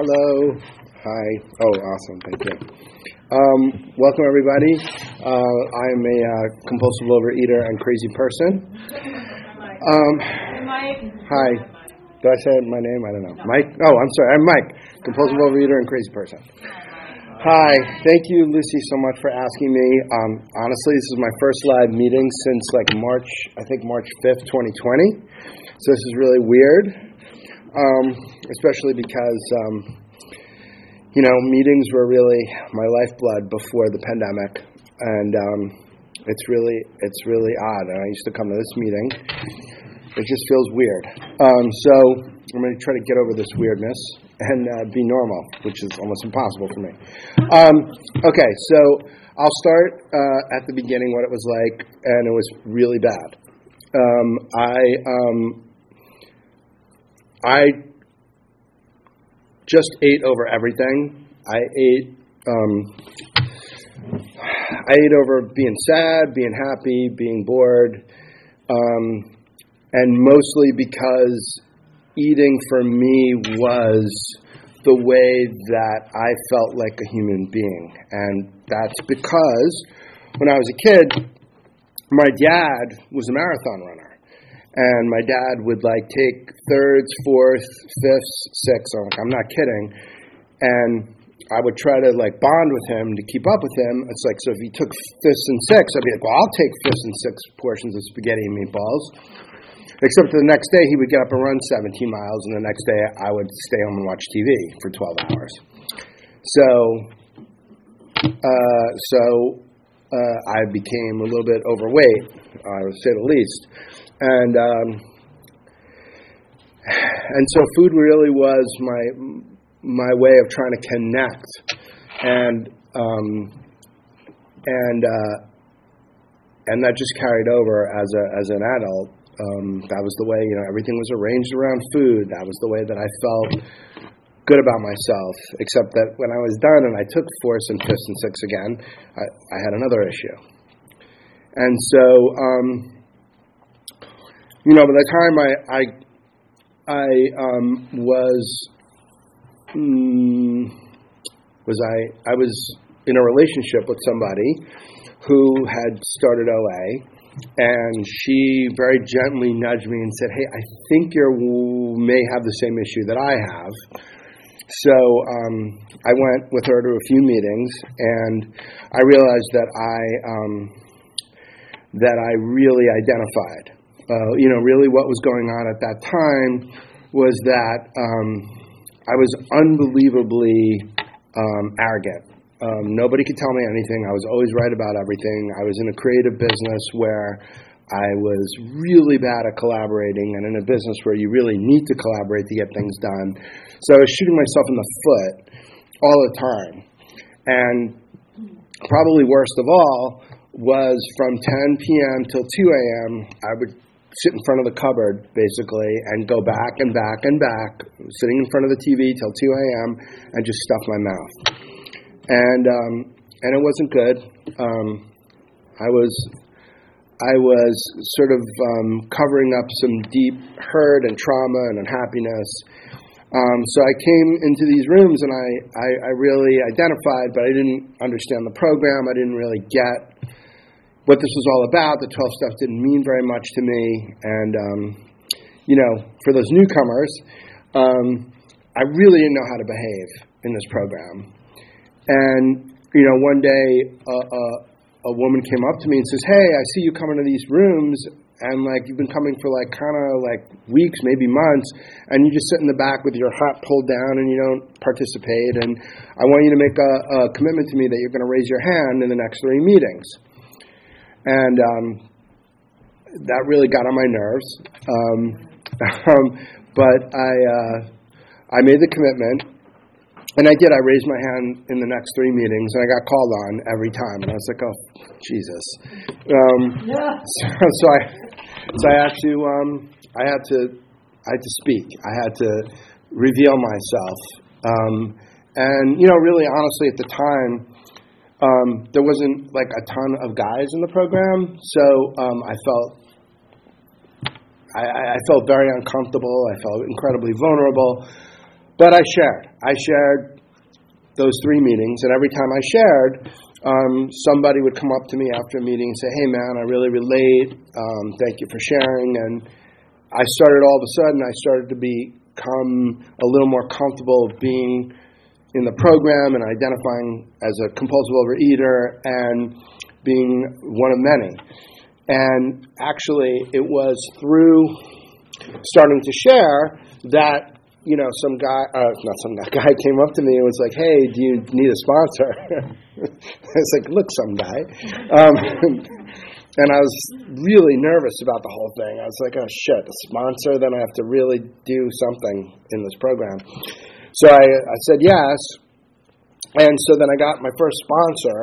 Hello. Hi. Oh, awesome. Thank you. Um, welcome, everybody. Uh, I am a uh, compulsive overeater and crazy person. Um, hi. Did I say my name? I don't know. Mike? Oh, I'm sorry. I'm Mike, compulsive overeater and crazy person. Hi. Thank you, Lucy, so much for asking me. Um, honestly, this is my first live meeting since like March, I think March 5th, 2020. So this is really weird um, especially because um, you know meetings were really my lifeblood before the pandemic, and um, it's really it's really odd. And I used to come to this meeting. It just feels weird. Um, so I'm going to try to get over this weirdness and uh, be normal, which is almost impossible for me. Um, okay, so I'll start uh, at the beginning what it was like, and it was really bad. Um, I I just ate over everything. I ate. Um, I ate over being sad, being happy, being bored, um, and mostly because eating for me was the way that I felt like a human being. And that's because when I was a kid, my dad was a marathon runner and my dad would like take thirds, fourths, fifths, sixths. I'm, like, I'm not kidding. And I would try to like bond with him to keep up with him. It's like so if he took fifths and sixths, I'd be like, well, I'll take fifths and six portions of spaghetti and meatballs. Except the next day he would get up and run 17 miles, and the next day I would stay home and watch TV for 12 hours. So, uh, so uh, I became a little bit overweight, uh, to say the least and um, and so food really was my my way of trying to connect, and um, and uh, and that just carried over as a as an adult. Um, that was the way you know everything was arranged around food. That was the way that I felt good about myself. Except that when I was done and I took fourths and fifths and sixths again, I, I had another issue. And so um, you know, by the time I I, I um, was mm, was I I was in a relationship with somebody who had started OA, and she very gently nudged me and said, "Hey, I think you may have the same issue that I have." So um, I went with her to a few meetings, and I realized that I um, that I really identified uh, you know, really what was going on at that time was that um, I was unbelievably um, arrogant. Um, nobody could tell me anything. I was always right about everything. I was in a creative business where I was really bad at collaborating, and in a business where you really need to collaborate to get things done. So I was shooting myself in the foot all the time. And probably worst of all was from 10 p.m. till 2 a.m., I would sit in front of the cupboard basically and go back and back and back, sitting in front of the TV till 2 a.m. and just stuff my mouth. And um, and it wasn't good. Um, I was I was sort of um, covering up some deep hurt and trauma and unhappiness. Um, so I came into these rooms and I, I, I really identified, but I didn't understand the program. I didn't really get what this was all about. The 12 steps didn't mean very much to me. And, um, you know, for those newcomers, um, I really didn't know how to behave in this program. And, you know, one day a, a, a woman came up to me and says, Hey, I see you coming to these rooms and like you've been coming for like kind of like weeks, maybe months, and you just sit in the back with your hat pulled down and you don't participate. And I want you to make a, a commitment to me that you're going to raise your hand in the next three meetings and um, that really got on my nerves. Um, um, but I uh, I made the commitment, and I did. I raised my hand in the next three meetings, and I got called on every time, and I was like, "Oh, Jesus!" Um, so, so I so I had to um, I had to I had to speak. I had to reveal myself, um, and you know, really, honestly, at the time. Um, there wasn't like a ton of guys in the program, so um, I felt I, I felt very uncomfortable. I felt incredibly vulnerable. But I shared. I shared those three meetings, and every time I shared, um, somebody would come up to me after a meeting and say, "Hey, man, I really relate. Um, thank you for sharing." And I started all of a sudden. I started to become a little more comfortable being in the program and identifying as a compulsive overeater and being one of many. And actually, it was through starting to share that you know some guy, uh, not some guy, came up to me and was like, "Hey, do you need a sponsor?" I was like, "Look, some guy," um, and I was really nervous about the whole thing. I was like, "Oh shit, a sponsor? Then I have to really do something in this program." So I, I said yes, and so then I got my first sponsor,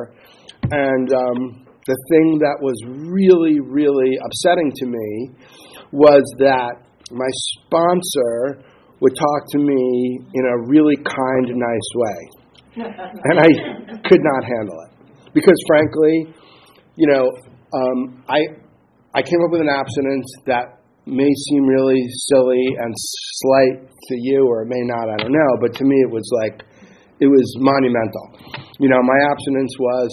and. Um, the thing that was really, really upsetting to me was that my sponsor would talk to me in a really kind, nice way. and I could not handle it. Because frankly, you know, um, I, I came up with an abstinence that may seem really silly and slight to you, or it may not, I don't know, but to me it was like, it was monumental. You know, my abstinence was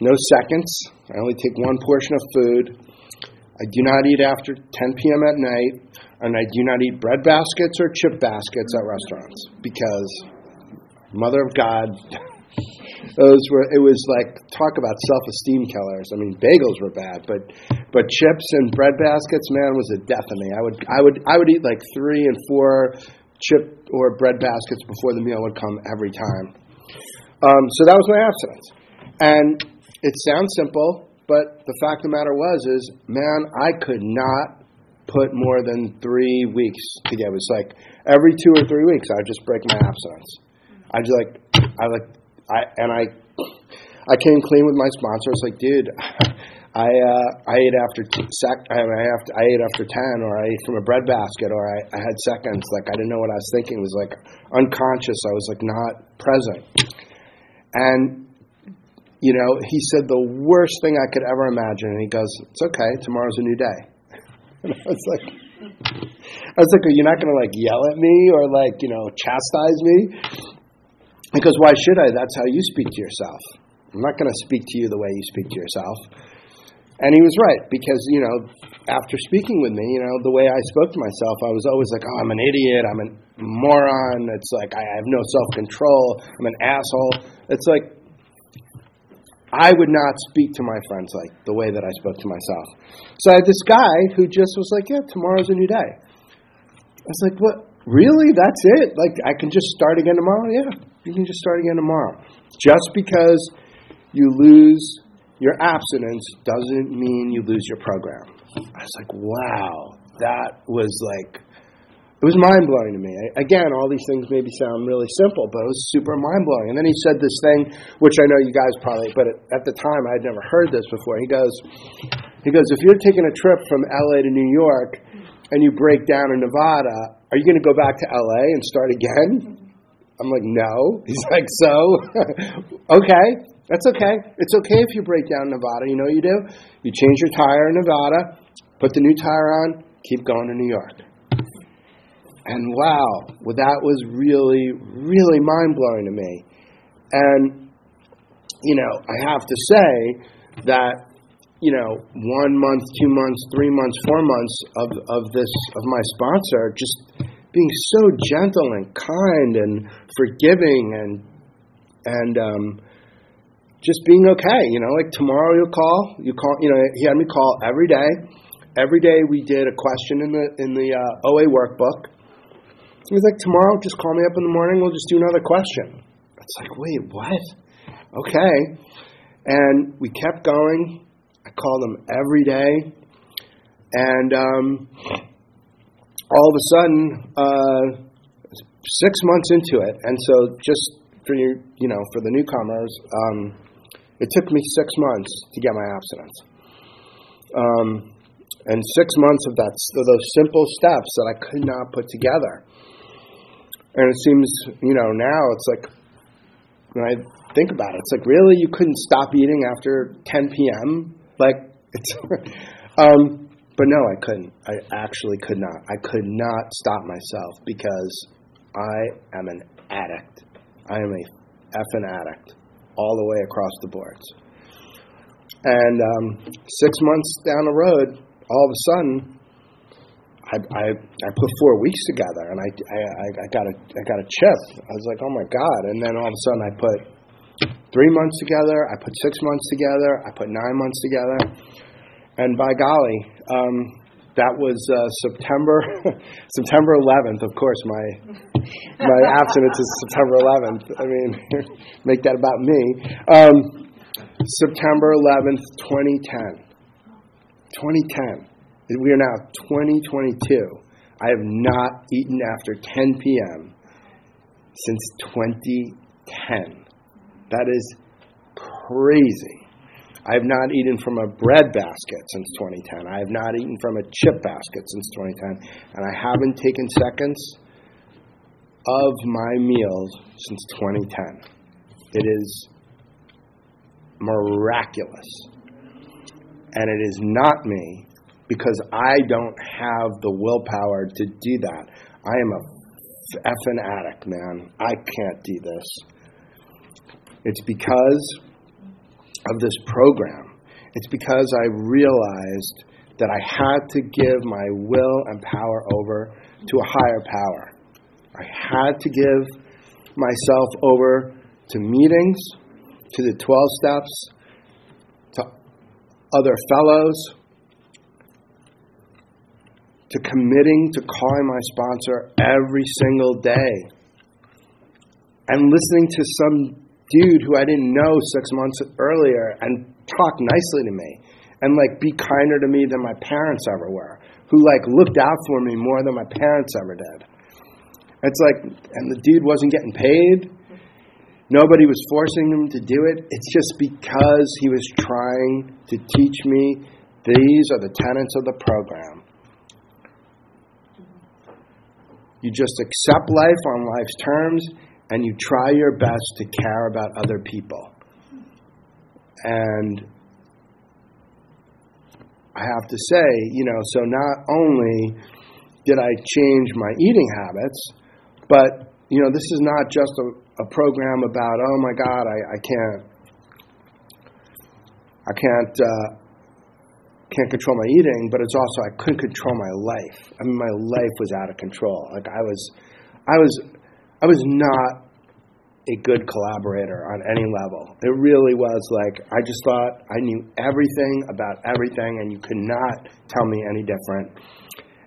no seconds. I only take one portion of food. I do not eat after 10 p.m. at night, and I do not eat bread baskets or chip baskets at restaurants because, Mother of God, those were. It was like talk about self-esteem killers. I mean, bagels were bad, but but chips and bread baskets, man, was a death of me. I would I would I would eat like three and four chip or bread baskets before the meal would come every time. Um, so that was my abstinence, and it sounds simple, but the fact of the matter was is, man, I could not put more than three weeks together. It was like every two or three weeks, I'd just break my abstinence. I just like, I like, I and I, I came clean with my sponsor. It's like, dude, I uh, I ate after sec, I, I, after, I ate after ten, or I ate from a bread basket, or I, I had seconds. Like I didn't know what I was thinking. It was like unconscious. I was like not present, and you know, he said the worst thing I could ever imagine. And he goes, It's okay, tomorrow's a new day. And I was like, I was like, Are you not going to like yell at me or like, you know, chastise me? Because why should I? That's how you speak to yourself. I'm not going to speak to you the way you speak to yourself. And he was right because, you know, after speaking with me, you know, the way I spoke to myself, I was always like, oh, I'm an idiot. I'm a moron. It's like I have no self control. I'm an asshole. It's like, I would not speak to my friends like the way that I spoke to myself. So I had this guy who just was like, "Yeah, tomorrow's a new day." I was like, "What? Really? That's it? Like I can just start again tomorrow? Yeah, you can just start again tomorrow. Just because you lose your abstinence doesn't mean you lose your program." I was like, "Wow, that was like it was mind blowing to me. Again, all these things maybe sound really simple, but it was super mind blowing. And then he said this thing, which I know you guys probably, but at the time I had never heard this before. He goes, he goes, if you're taking a trip from LA to New York and you break down in Nevada, are you going to go back to LA and start again? I'm like, no. He's like, so, okay, that's okay. It's okay if you break down Nevada. You know what you do? You change your tire in Nevada, put the new tire on, keep going to New York. And wow, well, that was really, really mind blowing to me. And, you know, I have to say that, you know, one month, two months, three months, four months of, of this, of my sponsor, just being so gentle and kind and forgiving and, and, um, just being okay, you know, like tomorrow you'll call, you call, you know, he had me call every day. Every day we did a question in the in the uh, OA workbook he was like, tomorrow, just call me up in the morning. We'll just do another question. It's like, wait, what? Okay. And we kept going. I called him every day. And, um, all of a sudden, uh, six months into it, and so just for you, you know, for the newcomers, um, it took me six months to get my abstinence. Um, and six months of that, of those simple steps that I could not put together. And it seems, you know, now it's like, when I think about it, it's like, really, you couldn't stop eating after 10 p.m.? Like, it's, um, but no, I couldn't. I actually could not. I could not stop myself because I am an addict. I am a effing addict all the way across the boards. And um, six months down the road, all of a sudden, I, I, I put four weeks together, and I, I, I got a I got a chip. I was like, oh my god! And then all of a sudden, I put three months together. I put six months together. I put nine months together, and by golly, um, that was uh, September September 11th. Of course, my my abstinence is September 11th. I mean, make that about me. Um, September 11th, 2010. 2010. We are now 2022. I have not eaten after 10 p.m. since 2010. That is crazy. I have not eaten from a bread basket since 2010. I have not eaten from a chip basket since 2010. And I haven't taken seconds of my meals since 2010. It is miraculous. And it is not me because I don't have the willpower to do that. I am a effing addict, man. I can't do this. It's because of this program. It's because I realized that I had to give my will and power over to a higher power. I had to give myself over to meetings, to the 12 steps, to other fellows, to committing to calling my sponsor every single day and listening to some dude who I didn't know six months earlier and talk nicely to me and like be kinder to me than my parents ever were, who like looked out for me more than my parents ever did. It's like, and the dude wasn't getting paid. Nobody was forcing him to do it. It's just because he was trying to teach me these are the tenets of the program. You just accept life on life's terms and you try your best to care about other people. And I have to say, you know, so not only did I change my eating habits, but, you know, this is not just a, a program about, oh my God, I, I can't, I can't, uh, can't control my eating, but it's also I couldn't control my life. I mean, my life was out of control. Like I was, I was, I was not a good collaborator on any level. It really was like I just thought I knew everything about everything, and you could not tell me any different.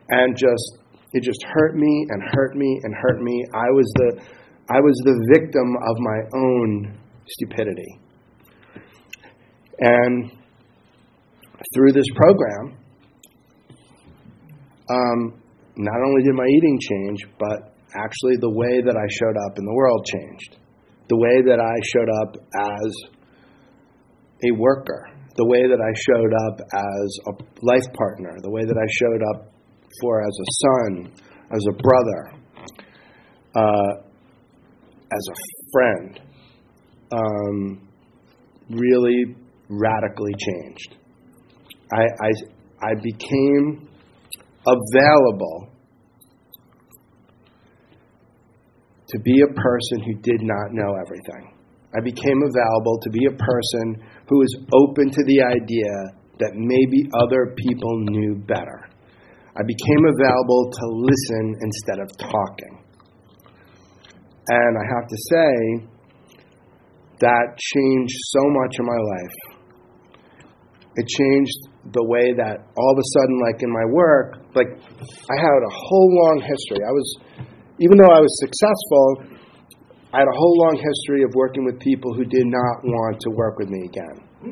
And just it just hurt me and hurt me and hurt me. I was the I was the victim of my own stupidity. And through this program, um, not only did my eating change, but actually the way that I showed up in the world changed. The way that I showed up as a worker, the way that I showed up as a life partner, the way that I showed up for as a son, as a brother, uh, as a friend, um, really radically changed. I, I, I became available to be a person who did not know everything. I became available to be a person who was open to the idea that maybe other people knew better. I became available to listen instead of talking. And I have to say, that changed so much in my life it changed the way that all of a sudden, like in my work, like I had a whole long history. I was, even though I was successful, I had a whole long history of working with people who did not want to work with me again.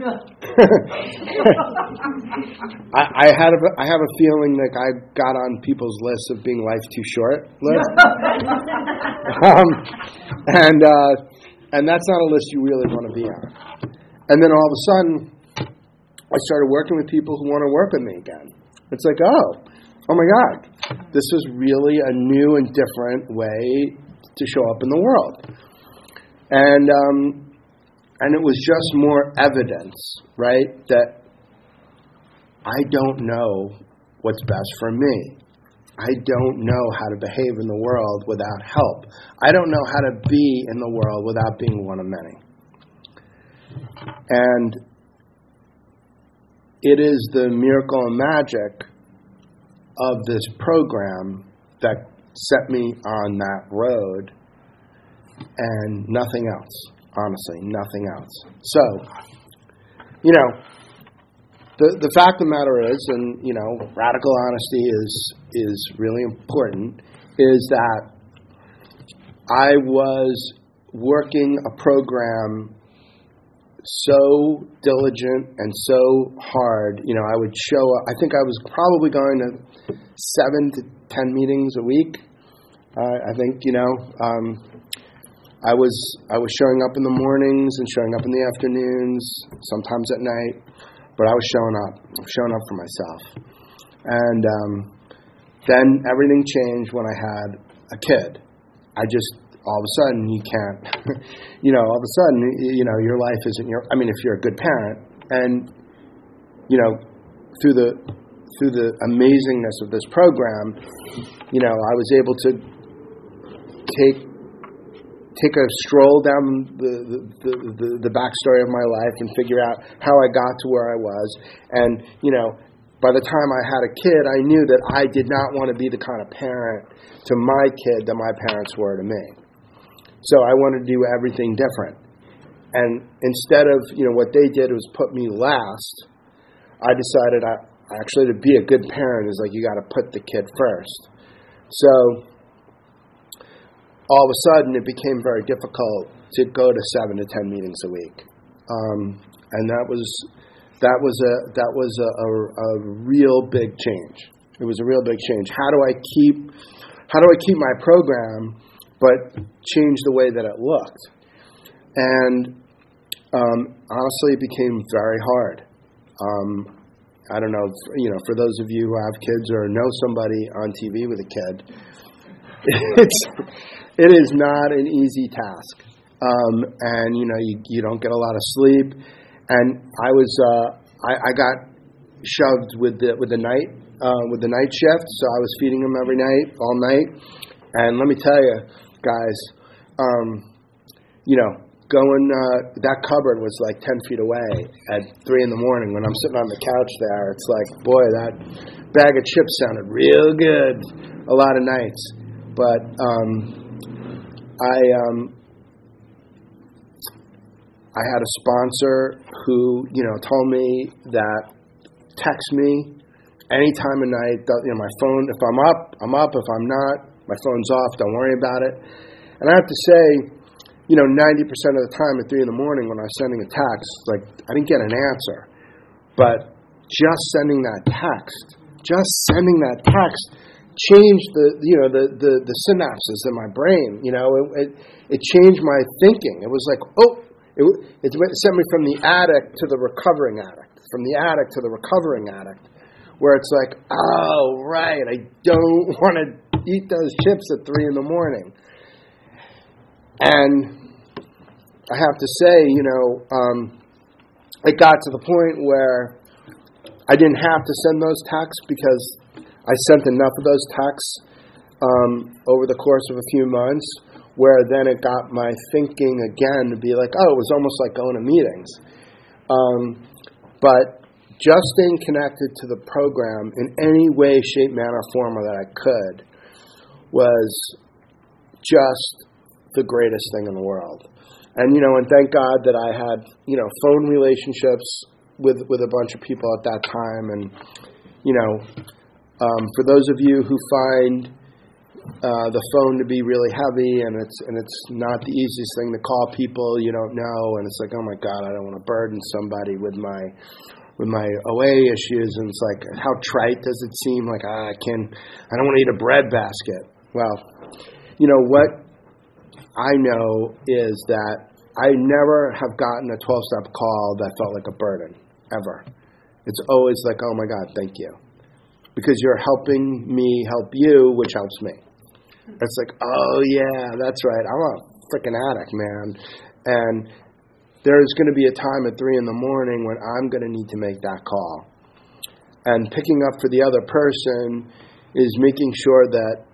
I, I had a, I have a feeling that I got on people's lists of being life too short list, um, and uh, and that's not a list you really want to be on. And then all of a sudden, I started working with people who want to work with me again. It's like, oh, oh my God, this is really a new and different way to show up in the world. And um, and it was just more evidence, right, that I don't know what's best for me. I don't know how to behave in the world without help. I don't know how to be in the world without being one of many. And it is the miracle and magic of this program that set me on that road and nothing else honestly, nothing else. So, you know, the the fact of the matter is, and you know, radical honesty is is really important. Is that I was working a program so diligent and so hard. You know, I would show up. I think I was probably going to seven to ten meetings a week. Uh, I think you know. Um, I was I was showing up in the mornings and showing up in the afternoons, sometimes at night, but I was showing up, showing up for myself. And um, then everything changed when I had a kid. I just all of a sudden you can't, you know, all of a sudden you know your life isn't your. I mean, if you're a good parent, and you know, through the through the amazingness of this program, you know, I was able to take take a stroll down the, the, the, the, backstory of my life and figure out how I got to where I was. And, you know, by the time I had a kid, I knew that I did not want to be the kind of parent to my kid that my parents were to me. So I wanted to do everything different. And instead of, you know, what they did was put me last, I decided I, actually to be a good parent is like you got to put the kid first. So all of a sudden it became very difficult to go to seven to ten meetings a week, um, and that was that was a that was a, a, a real big change. It was a real big change. How do I keep how do I keep my program, but changed the way that it looked? And um, honestly, it became very hard. Um, I don't know, you know, for those of you who have kids or know somebody on TV with a kid, it's it is not an easy task. Um, and you know you, you don't get a lot of sleep. And I was uh, I, I got shoved with the with the night uh, with the night shift, so I was feeding him every night, all night. And let me tell you, guys, um, you know, going uh, that cupboard was like ten feet away at three in the morning when I'm sitting on the couch there. It's like, boy, that bag of chips sounded real good a lot of nights. But um, I um, I had a sponsor who you know told me that text me any time of night. You know, my phone. If I'm up, I'm up. If I'm not, my phone's off. Don't worry about it. And I have to say, you know, 90% of the time at three in the morning when I was sending a text, like I didn't get an answer, but just sending that text, just sending that text changed the you know the, the the synapses in my brain. You know, it, it, it changed my thinking. It was like, oh, it, it sent me from the addict to the recovering addict, from the addict to the recovering addict, where it's like, oh right, I don't want to eat those chips at three in the morning. And I have to say, you know, um, it got to the point where I didn't have to send those texts because I sent enough of those texts um, over the course of a few months where then it got my thinking again to be like, oh, it was almost like going to meetings. Um, but just staying connected to the program in any way, shape, manner, form that I could was just the greatest thing in the world. And you know, and thank God that I had you know phone relationships with with a bunch of people at that time, and you know, um, for those of you who find uh, the phone to be really heavy, and it's and it's not the easiest thing to call people you don't know, and it's like, oh my god, I don't want to burden somebody with my with my OA issues, and it's like, how trite does it seem? Like I can, I don't want to eat a bread basket. Well, you know what I know is that I never have gotten a 12 step call that felt like a burden, ever. It's always like, oh my God, thank you. Because you're helping me help you, which helps me. It's like, oh yeah, that's right. I'm a freaking addict, man. And there's going to be a time at three in the morning when I'm going to need to make that call. And picking up for the other person is making sure that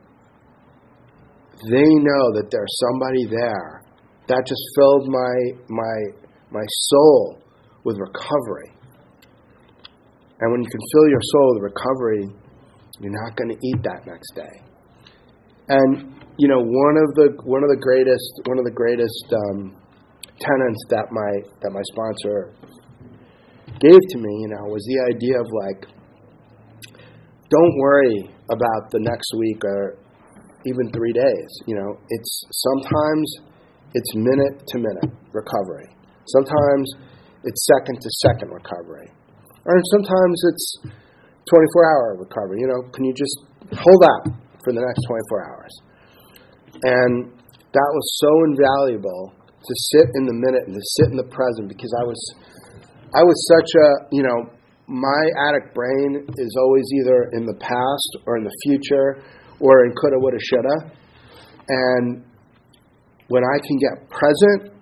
they know that there's somebody there. That just filled my my my soul with recovery. And when you can fill your soul with recovery, you're not going to eat that next day. And you know, one of the one of the greatest one of the greatest um, tenets that my that my sponsor gave to me, you know, was the idea of like, don't worry about the next week or even three days. You know, it's sometimes it's minute to minute recovery. Sometimes it's second to second recovery, or sometimes it's 24 hour recovery. You know, can you just hold that for the next 24 hours. And that was so invaluable to sit in the minute and to sit in the present because I was I was such a, you know, my addict brain is always either in the past or in the future or in coulda, woulda, shoulda. And when I can get present,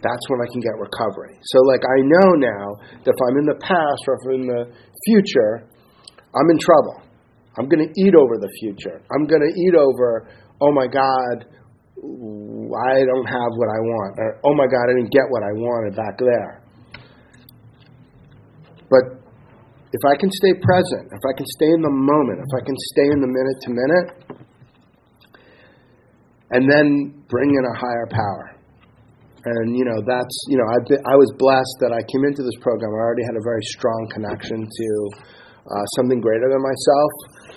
that's when I can get recovery. So, like, I know now that if I'm in the past or if I'm in the future, I'm in trouble. I'm going to eat over the future. I'm going to eat over, oh my God, I don't have what I want. Or, oh my God, I didn't get what I wanted back there. But if I can stay present, if I can stay in the moment, if I can stay in the minute to minute, and then bring in a higher power. And you know that's you know I I was blessed that I came into this program. I already had a very strong connection to uh, something greater than myself.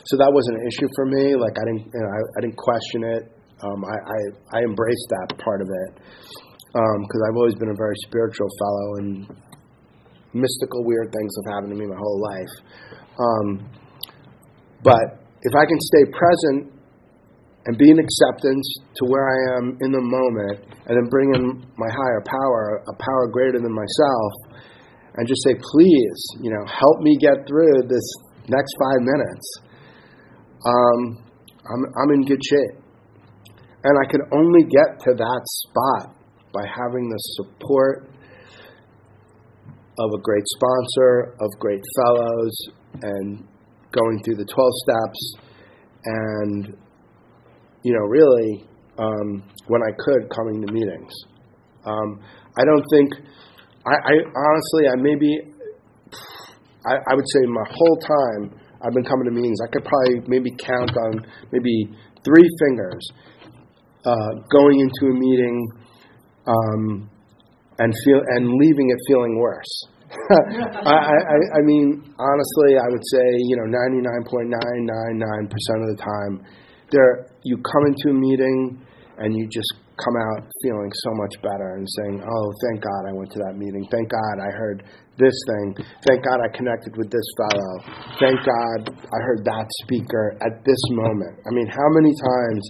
So that wasn't an issue for me. Like I didn't, you know, I, I didn't question it. Um, I, I, I embraced that part of it because um, I've always been a very spiritual fellow, and mystical, weird things have happened to me my whole life. Um, but if I can stay present and be in acceptance to where I am in the moment, and then bring in my higher power, a power greater than myself, and just say, please, you know, help me get through this next five minutes. Um, I'm, I'm in good shape. And I can only get to that spot by having the support of a great sponsor, of great fellows, and going through the 12 steps. And, you know, really, um, when I could, coming to meetings. Um, I don't think I, I honestly, I maybe, I, I would say my whole time I've been coming to meetings, I could probably maybe count on maybe three fingers uh, going into a meeting um, and feel and leaving it feeling worse. I, I, I mean, honestly, I would say you know ninety nine point nine nine nine percent of the time, there you come into a meeting and you just come out feeling so much better and saying, "Oh, thank God I went to that meeting. Thank God I heard this thing. Thank God I connected with this fellow. Thank God I heard that speaker at this moment." I mean, how many times?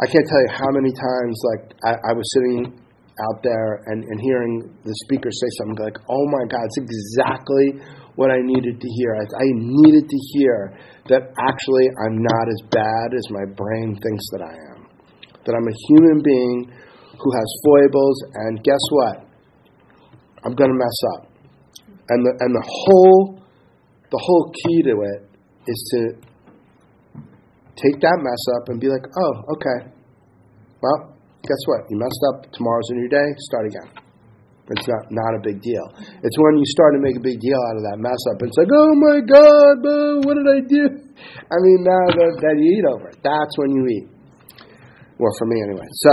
I can't tell you how many times like I, I was sitting out there and, and hearing the speaker say something like, "Oh my God, it's exactly what I needed to hear. I, I needed to hear that actually I'm not as bad as my brain thinks that I am." that I'm a human being who has foibles, and guess what? I'm going to mess up. And the, and the whole the whole key to it is to take that mess up and be like, oh, okay. Well, guess what? You messed up. Tomorrow's a new day. Start again. It's not, not a big deal. It's when you start to make a big deal out of that mess up. It's like, oh my God, what did I do? I mean, now that, that you eat over it. That's when you eat. Well, for me anyway. So,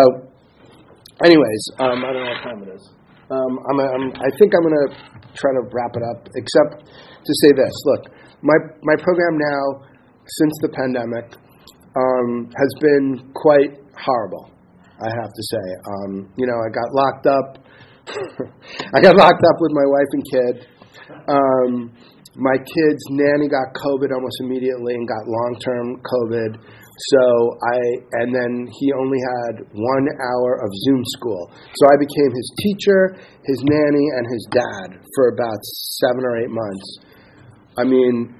anyways, um, I don't know what time it is. Um, I'm, I'm, I think I'm going to try to wrap it up, except to say this. Look, my, my program now, since the pandemic, um, has been quite horrible. I have to say. Um, you know, I got locked up. I got locked up with my wife and kid. Um, my kid's nanny got COVID almost immediately and got long term COVID. So I, and then he only had one hour of Zoom school. So I became his teacher, his nanny, and his dad for about seven or eight months. I mean,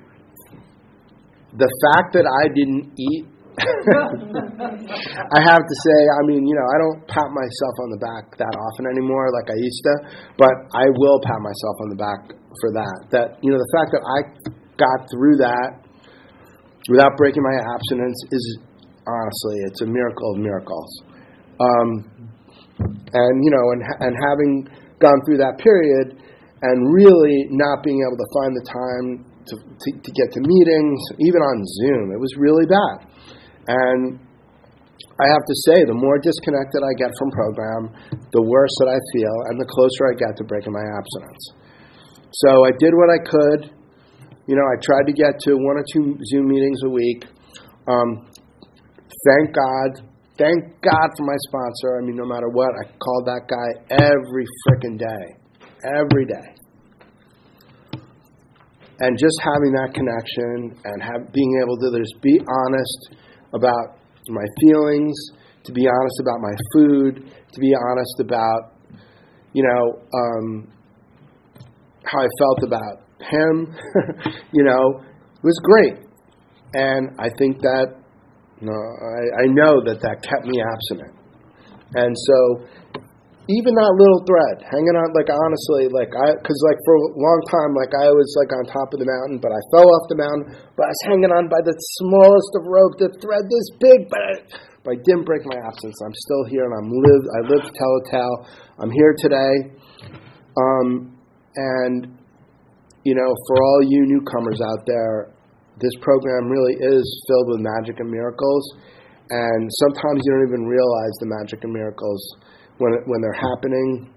the fact that I didn't eat I have to say, I mean, you know, I don't pat myself on the back that often anymore like I used to, but I will pat myself on the back for that. That, you know, the fact that I got through that without breaking my abstinence is honestly, it's a miracle of miracles. Um, and, you know, and, and having gone through that period and really not being able to find the time to, to, to get to meetings, even on Zoom, it was really bad. And I have to say, the more disconnected I get from program, the worse that I feel, and the closer I get to breaking my abstinence. So I did what I could. You know, I tried to get to one or two Zoom meetings a week. Um, thank God. Thank God for my sponsor. I mean, no matter what, I called that guy every freaking day. Every day. And just having that connection and have, being able to just be honest about my feelings, to be honest about my food, to be honest about, you know, um, how I felt about him, you know, it was great. And I think that, you know, I, I know that that kept me abstinent. And so even that little thread hanging on like honestly like i because like for a long time like i was like on top of the mountain but i fell off the mountain but i was hanging on by the smallest of rope the thread this big but I, but I didn't break my absence. I'm still here and i'm live i live to tell a tale. I'm here today um, and you know for all you newcomers out there this program really is filled with magic and miracles and sometimes you don't even realize the magic and miracles when when they're happening,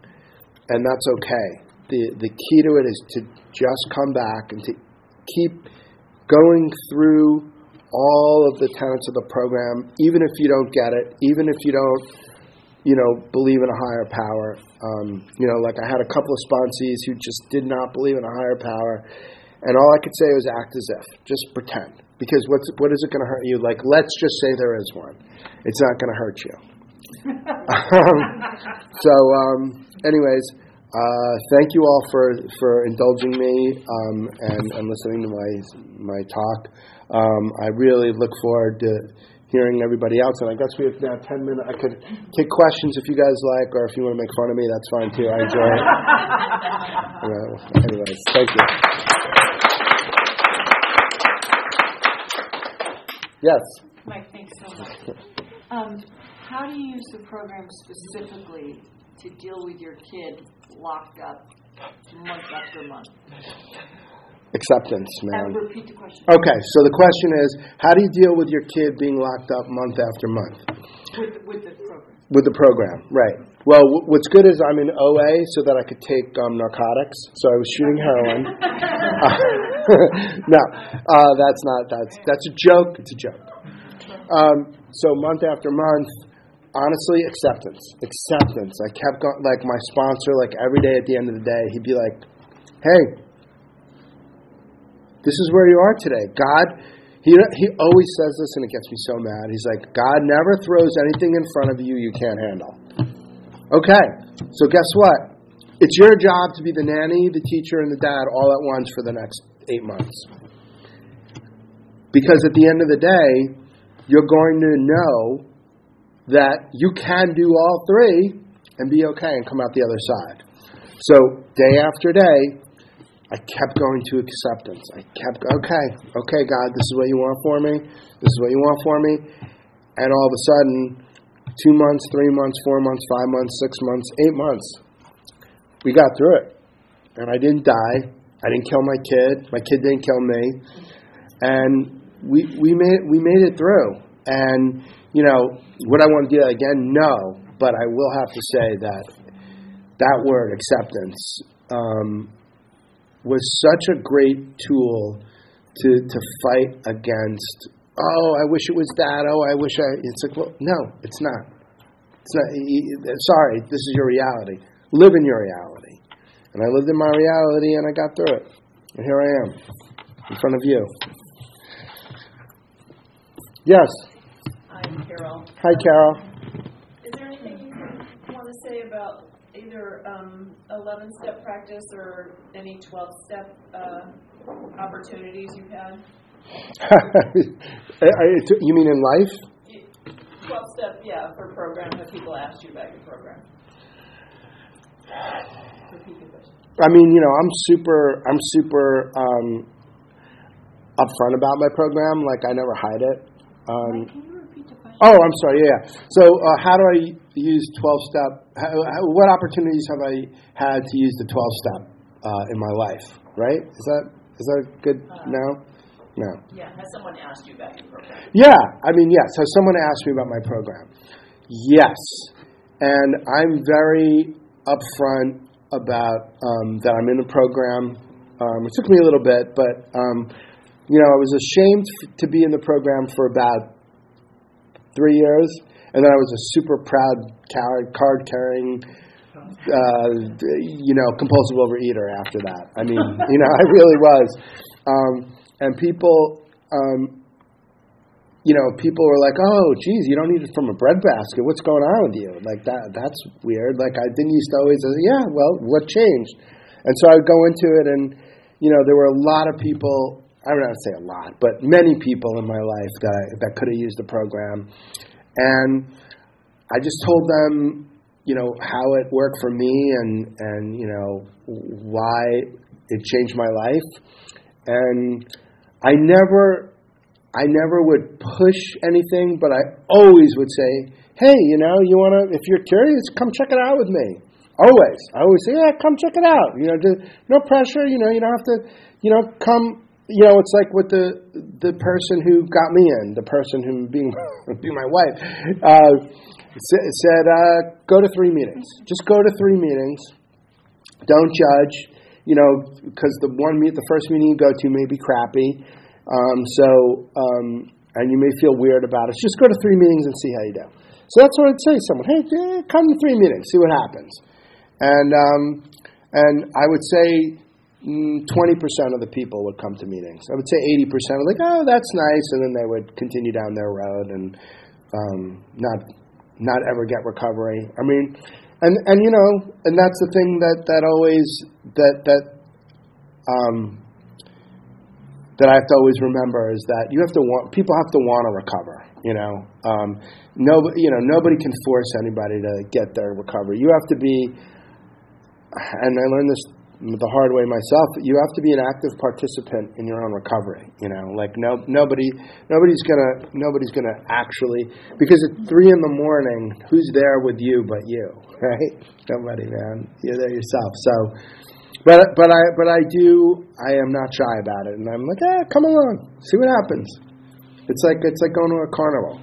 and that's okay. the The key to it is to just come back and to keep going through all of the tenets of the program, even if you don't get it, even if you don't, you know, believe in a higher power. Um, you know, like I had a couple of sponsees who just did not believe in a higher power, and all I could say was act as if, just pretend. Because what's what is it going to hurt you? Like, let's just say there is one. It's not going to hurt you so, um, anyways, uh, thank you all for, for indulging me um, and, and listening to my my talk. Um, I really look forward to hearing everybody else. And I guess we have now ten minutes. I could take questions if you guys like, or if you want to make fun of me, that's fine too. I enjoy it. anyways, thank you. Yes. Mike, thanks so much. Um, how do you use the program specifically to deal with your kid locked up month after month? Acceptance, man. And repeat the question. Okay, so the question is, how do you deal with your kid being locked up month after month? With, with the program. With the program, right. Well, w- what's good is I'm in OA so that I could take um, narcotics. So I was shooting heroin. no, uh, that's not. That's that's a joke. It's a joke. Um, so month after month, honestly, acceptance. Acceptance. I kept going, like my sponsor, like every day at the end of the day, he'd be like, hey, this is where you are today. God, he, he always says this and it gets me so mad. He's like, God never throws anything in front of you you can't handle. Okay, so guess what? It's your job to be the nanny, the teacher, and the dad all at once for the next eight months. Because at the end of the day, you're going to know that you can do all three and be okay and come out the other side. So day after day, I kept going to acceptance. I kept okay, okay, God, this is what you want for me. This is what you want for me. And all of a sudden, two months, three months, four months, five months, six months, eight months, we got through it. And I didn't die. I didn't kill my kid. My kid didn't kill me. And we we made we made it through. And you know, would I want to do that again? No, but I will have to say that that word acceptance um, was such a great tool to to fight against oh, I wish it was that. Oh, I wish I. It's like, well, no, it's not. It's not. Sorry, this is your reality. Live in your reality. And I lived in my reality, and I got through it. And here I am, in front of you. Yes. Hi, Carol. Hi, Carol. Is there anything you want to say about either um, 11 step practice or any 12 step uh, opportunities you've had? you mean in life? 12 step, yeah, for program. Have people asked you about your program? I mean, you know, I'm super, I'm super um, upfront about my program. Like, I never hide it. Um, oh, I'm sorry. Yeah. yeah. So, uh, how do I use 12 step? How, how, what opportunities have I had to use the 12 step uh, in my life? Right? Is that is that good? Uh, no. No. Yeah, has someone asked you about your program? Yeah, I mean, yes. Has someone asked me about my program? Yes, and I'm very upfront about um, that I'm in the program. Um, it took me a little bit, but um, you know, I was ashamed f- to be in the program for about three years, and then I was a super proud card card carrying. Uh, you know, compulsive overeater after that. I mean, you know, I really was. Um, and people, um, you know, people were like, "Oh, geez, you don't eat it from a bread basket. What's going on with you?" Like that. That's weird. Like I didn't used to always say, "Yeah, well, what changed?" And so I would go into it, and you know, there were a lot of people. I don't say a lot, but many people in my life that I, that could have used the program, and I just told them, you know, how it worked for me, and and you know why it changed my life, and I never I never would push anything, but I always would say, "Hey, you know, you want to? If you're curious, come check it out with me." Always, I always say, "Yeah, come check it out." You know, just, no pressure. You know, you don't have to. You know, come. You know, it's like with the the person who got me in, the person who being being my wife, uh, said, uh, "Go to three meetings. Just go to three meetings. Don't judge." You know, because the one meet, the first meeting you go to may be crappy. Um, so, um, and you may feel weird about it. Just go to three meetings and see how you do. So that's what I'd say to someone. Hey, come to three meetings, see what happens. And um, and I would say mm, twenty percent of the people would come to meetings. I would say eighty percent were like, oh, that's nice, and then they would continue down their road and um, not not ever get recovery. I mean, and and you know, and that's the thing that that always that that um, that I have to always remember is that you have to want people have to want to recover. You know, um, nobody you know nobody can force anybody to get their recovery. You have to be, and I learned this the hard way myself. You have to be an active participant in your own recovery. You know, like no nobody nobody's gonna nobody's gonna actually because at three in the morning, who's there with you but you, right? Nobody, man. You're there yourself. So. But but I but I do I am not shy about it, and I'm like, ah, come along, see what happens. It's like it's like going to a carnival.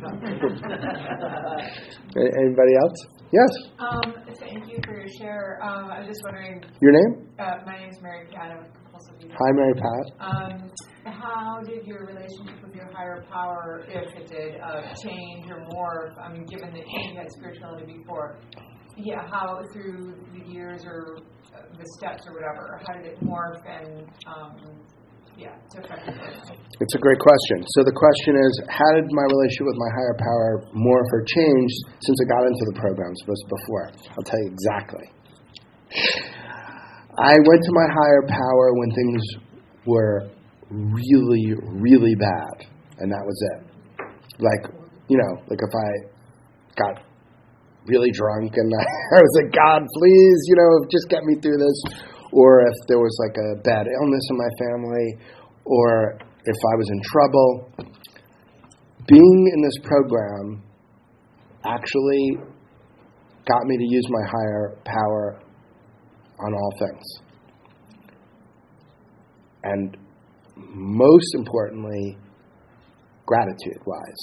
Anybody else? Yes. Um, thank you for your share. Um, I was just wondering, Your name? uh, my name is Mary Pat, I'm compulsive eater. Hi, Mary Pat. Um, how did your relationship with your higher power, if it did, uh, change or morph? I mean, given that you had spirituality before, yeah, how through the years or the steps or whatever, how did it morph and, um, yeah? It's a great question. So the question is, how did my relationship with my higher power morph or change since I got into the programs versus before? I'll tell you exactly. I went to my higher power when things were really, really bad, and that was it. Like, you know, like if I got really drunk and I was like, God, please, you know, just get me through this. Or if there was like a bad illness in my family, or if I was in trouble. Being in this program actually got me to use my higher power on all things. And most importantly, gratitude wise,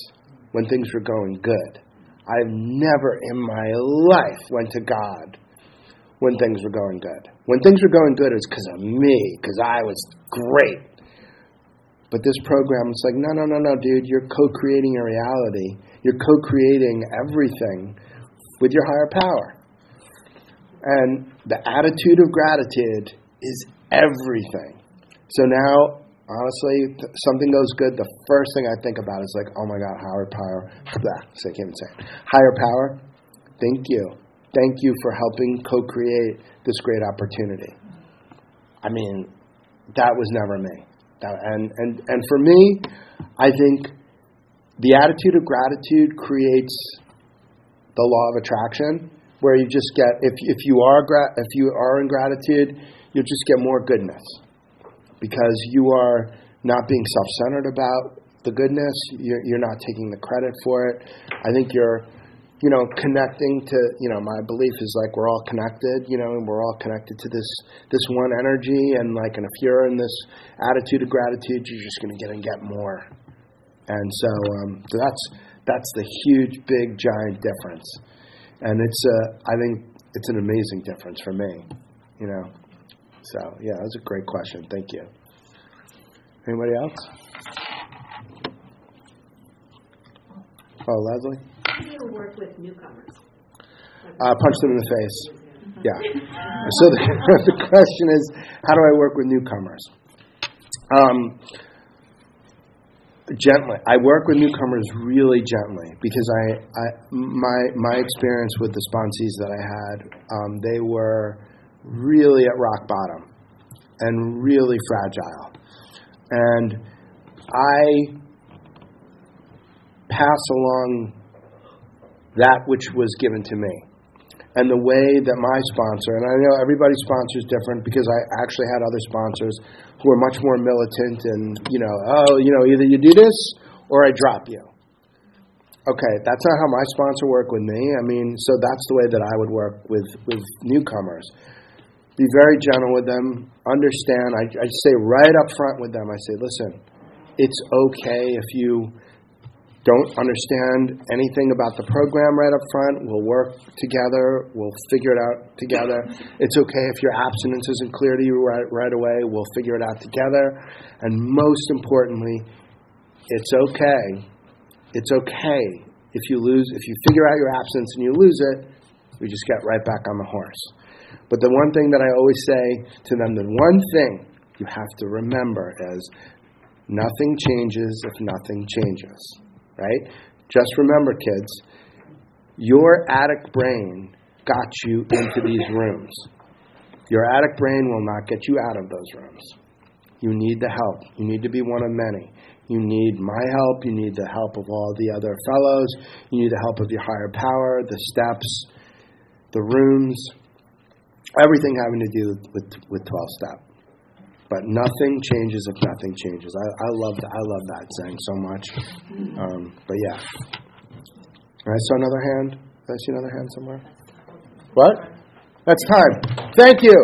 when things were going good. I've never in my life went to God when things were going good. When things were going good, it was because of me, because I was great. But this program, it's like, no, no, no, no, dude, you're co creating a reality. You're co creating everything with your higher power. And the attitude of gratitude is everything. So now, honestly, th- something goes good, the first thing I think about is like, oh my God, higher power. Blah, so I can't even say it. Higher power, thank you. Thank you for helping co create this great opportunity. I mean, that was never me. That, and, and, and for me, I think the attitude of gratitude creates the law of attraction, where you just get if if you are gra- if you are in gratitude, you'll just get more goodness because you are not being self-centered about the goodness. You're, you're not taking the credit for it. I think you're you know, connecting to, you know, my belief is like we're all connected, you know, and we're all connected to this this one energy, and like, and if you're in this attitude of gratitude, you're just going to get and get more, and so, um, so that's that's the huge, big, giant difference, and it's, uh, I think it's an amazing difference for me, you know. So yeah, that's a great question. Thank you. Anybody else? Oh, Leslie. Work with newcomers? Uh, punch them in the face. Yeah. So the, the question is, how do I work with newcomers? Um, gently. I work with newcomers really gently because I, I my my experience with the sponsees that I had, um, they were really at rock bottom and really fragile, and I pass along that which was given to me. And the way that my sponsor, and I know everybody's sponsor is different because I actually had other sponsors who were much more militant and, you know, oh, you know, either you do this or I drop you. Okay, that's not how my sponsor worked with me. I mean, so that's the way that I would work with, with newcomers. Be very gentle with them, understand. I, I say right up front with them, I say, listen, it's okay if you don't understand anything about the program right up front, we'll work together. We'll figure it out together. It's okay if your abstinence isn't clear to you right, right away. We'll figure it out together. And most importantly, it's okay. It's okay if you lose, if you figure out your abstinence and you lose it, we just get right back on the horse. But the one thing that I always say to them, the one thing you have to remember is nothing changes if nothing changes right? Just remember, kids, your addict brain got you into these rooms. Your addict brain will not get you out of those rooms. You need the help. You need to be one of many. You need my help. You need the help of all the other fellows. You need the help of your higher power, the steps, the rooms, everything having to do with, with 12 step. But nothing changes if nothing changes. I, I love that. I love that saying so much. Um, but yeah, I saw another hand. Did I see another hand somewhere? What? That's time. Thank you.